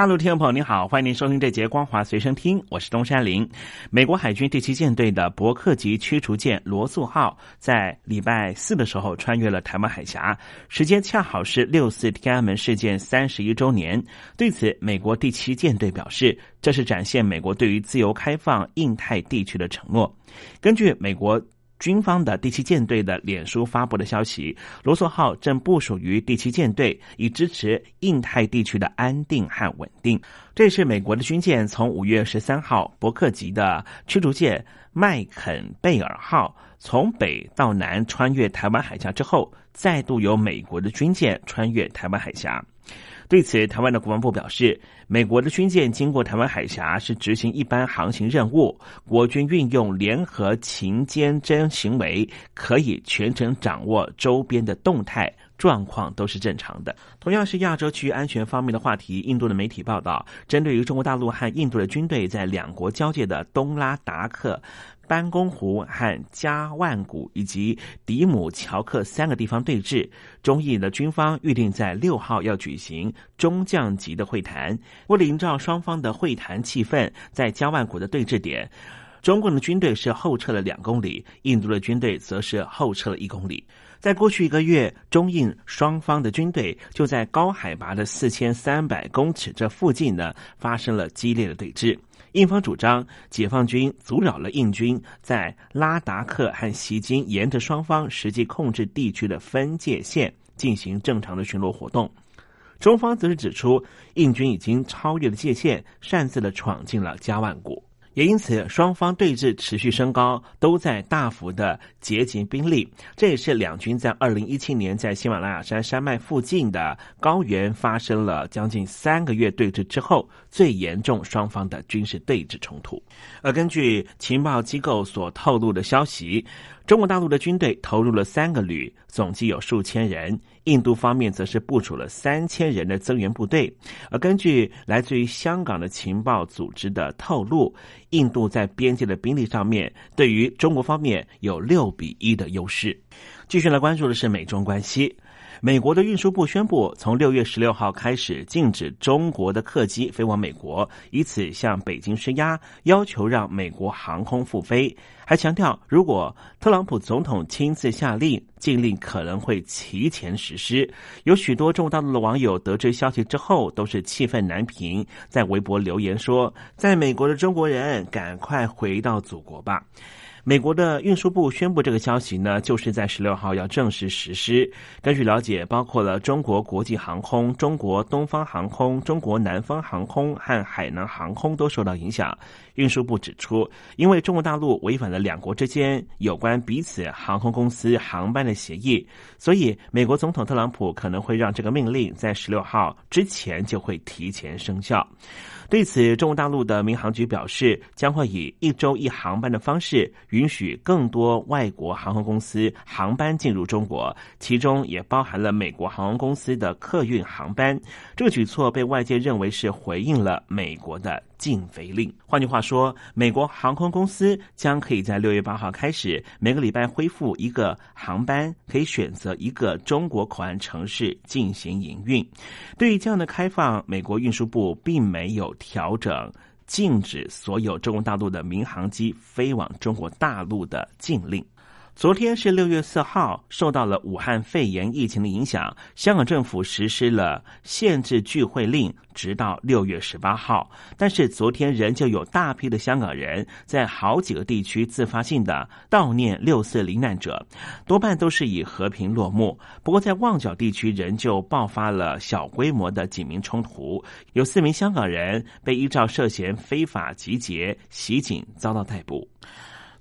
大陆听众朋友您好，欢迎您收听这节光华随身听，我是东山林。美国海军第七舰队的伯克级驱逐舰罗素号在礼拜四的时候穿越了台湾海峡，时间恰好是六四天安门事件三十一周年。对此，美国第七舰队表示，这是展现美国对于自由开放印太地区的承诺。根据美国。军方的第七舰队的脸书发布的消息，罗素号正部署于第七舰队，以支持印太地区的安定和稳定。这是美国的军舰从五月十三号伯克级的驱逐舰麦肯贝尔号从北到南穿越台湾海峡之后，再度由美国的军舰穿越台湾海峡。对此，台湾的国防部表示，美国的军舰经过台湾海峡是执行一般航行任务，国军运用联合勤监侦行为，可以全程掌握周边的动态状况，都是正常的。同样是亚洲区域安全方面的话题，印度的媒体报道，针对于中国大陆和印度的军队在两国交界的东拉达克。班公湖和加万谷以及迪姆乔克三个地方对峙，中印的军方预定在六号要举行中将级的会谈。为了营造双方的会谈气氛，在加万谷的对峙点，中共的军队是后撤了两公里，印度的军队则是后撤了一公里。在过去一个月，中印双方的军队就在高海拔的四千三百公尺这附近呢发生了激烈的对峙。印方主张，解放军阻扰了印军在拉达克和袭击，沿着双方实际控制地区的分界线进行正常的巡逻活动。中方则是指出，印军已经超越了界限，擅自的闯进了加万谷。也因此，双方对峙持续升高，都在大幅的结集兵力。这也是两军在二零一七年在喜马拉雅山山脉附近的高原发生了将近三个月对峙之后最严重双方的军事对峙冲突。而根据情报机构所透露的消息。中国大陆的军队投入了三个旅，总计有数千人；印度方面则是部署了三千人的增援部队。而根据来自于香港的情报组织的透露，印度在边界的兵力上面对于中国方面有六比一的优势。继续来关注的是美中关系。美国的运输部宣布，从六月十六号开始禁止中国的客机飞往美国，以此向北京施压，要求让美国航空复飞。还强调，如果特朗普总统亲自下令，禁令可能会提前实施。有许多中国大陆的网友得知消息之后，都是气愤难平，在微博留言说：“在美国的中国人，赶快回到祖国吧。”美国的运输部宣布这个消息呢，就是在十六号要正式实施。根据了解，包括了中国国际航空、中国东方航空、中国南方航空和海南航空都受到影响。运输部指出，因为中国大陆违反了两国之间有关彼此航空公司航班的协议，所以美国总统特朗普可能会让这个命令在十六号之前就会提前生效。对此，中国大陆的民航局表示，将会以一周一航班的方式，允许更多外国航空公司航班进入中国，其中也包含了美国航空公司的客运航班。这个举措被外界认为是回应了美国的。禁飞令。换句话说，美国航空公司将可以在六月八号开始，每个礼拜恢复一个航班，可以选择一个中国口岸城市进行营运。对于这样的开放，美国运输部并没有调整禁止所有中国大陆的民航机飞往中国大陆的禁令。昨天是六月四号，受到了武汉肺炎疫情的影响，香港政府实施了限制聚会令，直到六月十八号。但是昨天仍旧有大批的香港人在好几个地区自发性的悼念六四罹难者，多半都是以和平落幕。不过在旺角地区仍旧爆发了小规模的警民冲突，有四名香港人被依照涉嫌非法集结袭警遭到逮捕。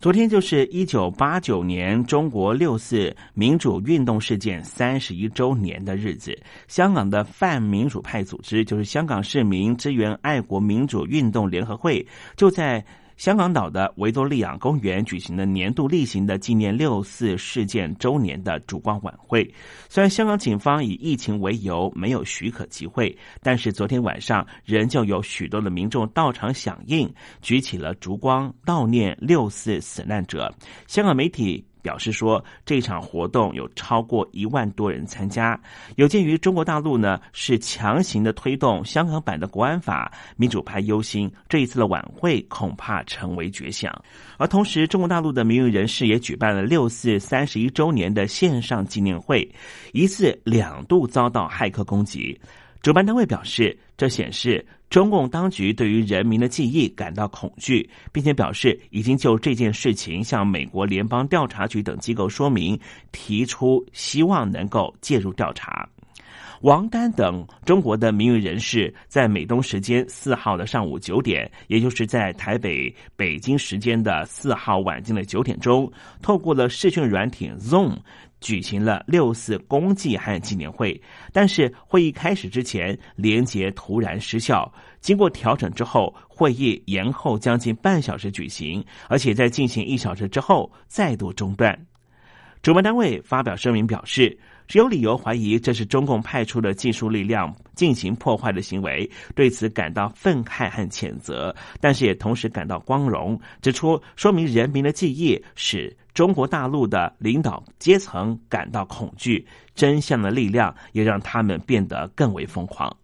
昨天就是一九八九年中国六四民主运动事件三十一周年的日子，香港的泛民主派组织，就是香港市民支援爱国民主运动联合会，就在香港岛的维多利亚公园举行了年度例行的纪念六四事件周年的烛光晚会。虽然香港警方以疫情为由没有许可集会，但是昨天晚上仍旧有许多的民众到场响应，举起了烛光悼念六四死难者。香港媒体。表示说，这场活动有超过一万多人参加。有鉴于中国大陆呢是强行的推动香港版的国安法，民主派忧心这一次的晚会恐怕成为绝响。而同时，中国大陆的民运人士也举办了六四三十一周年的线上纪念会，一次两度遭到骇客攻击。主办单位表示，这显示中共当局对于人民的记忆感到恐惧，并且表示已经就这件事情向美国联邦调查局等机构说明，提出希望能够介入调查。王丹等中国的名誉人士在美东时间四号的上午九点，也就是在台北、北京时间的四号晚间的九点钟，透过了视讯软体 Zoom。举行了六四公祭和纪念会，但是会议开始之前，连结突然失效。经过调整之后，会议延后将近半小时举行，而且在进行一小时之后再度中断。主办单位发表声明表示，只有理由怀疑这是中共派出的技术力量进行破坏的行为，对此感到愤慨和谴责，但是也同时感到光荣，指出说明人民的记忆使。中国大陆的领导阶层感到恐惧，真相的力量也让他们变得更为疯狂。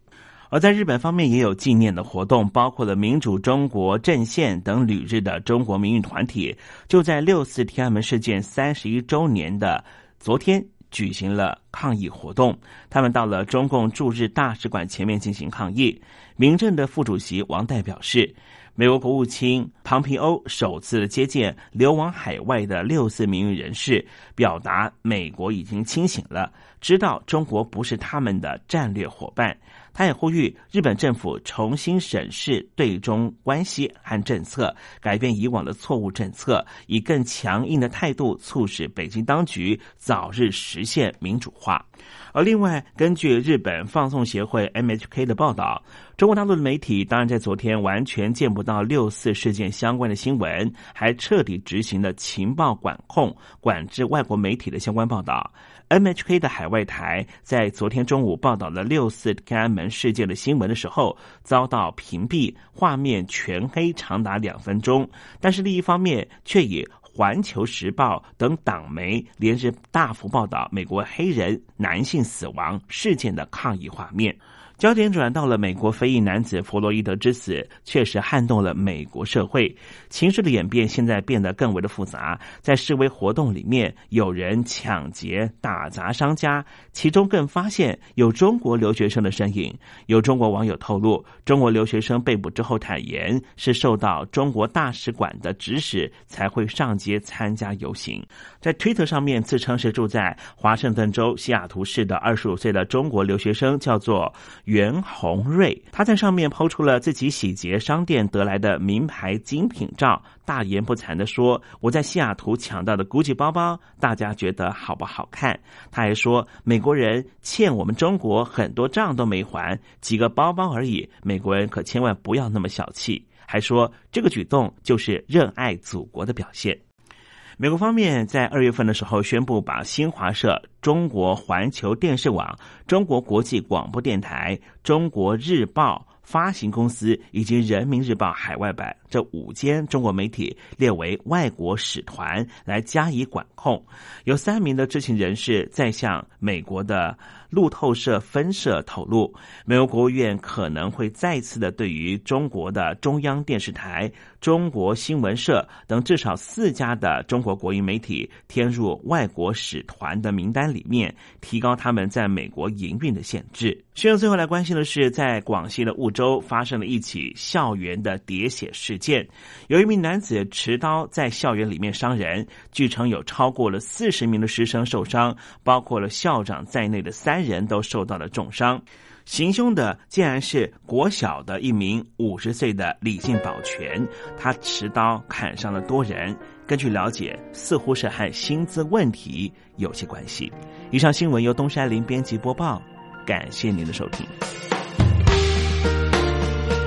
而在日本方面也有纪念的活动，包括了民主中国阵线等旅日的中国民运团体，就在六四天安门事件三十一周年的昨天举行了抗议活动。他们到了中共驻日大使馆前面进行抗议。民政的副主席王代表示。美国国务卿庞皮欧首次接见流亡海外的六四民运人士，表达美国已经清醒了，知道中国不是他们的战略伙伴。他也呼吁日本政府重新审视对中关系和政策，改变以往的错误政策，以更强硬的态度促使北京当局早日实现民主化。而另外，根据日本放送协会 MHK 的报道，中国大陆的媒体当然在昨天完全见不到六四事件相关的新闻，还彻底执行了情报管控，管制外国媒体的相关报道。MHK 的海外台在昨天中午报道了六四天安门事件的新闻的时候，遭到屏蔽，画面全黑长达两分钟。但是另一方面，却以《环球时报》等党媒连日大幅报道美国黑人男性死亡事件的抗议画面。焦点转到了美国非裔男子弗洛伊德之死，确实撼动了美国社会。情势的演变现在变得更为的复杂。在示威活动里面，有人抢劫、打砸商家，其中更发现有中国留学生的身影。有中国网友透露，中国留学生被捕之后坦言，是受到中国大使馆的指使才会上街参加游行。在推特上面自称是住在华盛顿州西雅图市的二十五岁的中国留学生，叫做。袁宏瑞，他在上面抛出了自己洗劫商店得来的名牌精品照，大言不惭的说：“我在西雅图抢到的 GUCCI 包包，大家觉得好不好看？”他还说：“美国人欠我们中国很多账都没还，几个包包而已，美国人可千万不要那么小气。”还说这个举动就是热爱祖国的表现。美国方面在二月份的时候宣布，把新华社、中国环球电视网、中国国际广播电台、中国日报。发行公司以及《人民日报》海外版这五间中国媒体列为外国使团来加以管控。有三名的知情人士在向美国的路透社分社透露，美国国务院可能会再次的对于中国的中央电视台、中国新闻社等至少四家的中国国营媒体添入外国使团的名单里面，提高他们在美国营运的限制。需要最后来关心的是，在广西的梧州发生了一起校园的喋血事件，有一名男子持刀在校园里面伤人，据称有超过了四十名的师生受伤，包括了校长在内的三人都受到了重伤。行凶的竟然是国小的一名五十岁的李姓保全，他持刀砍伤了多人。根据了解，似乎是和薪资问题有些关系。以上新闻由东山林编辑播报。感谢您的收听。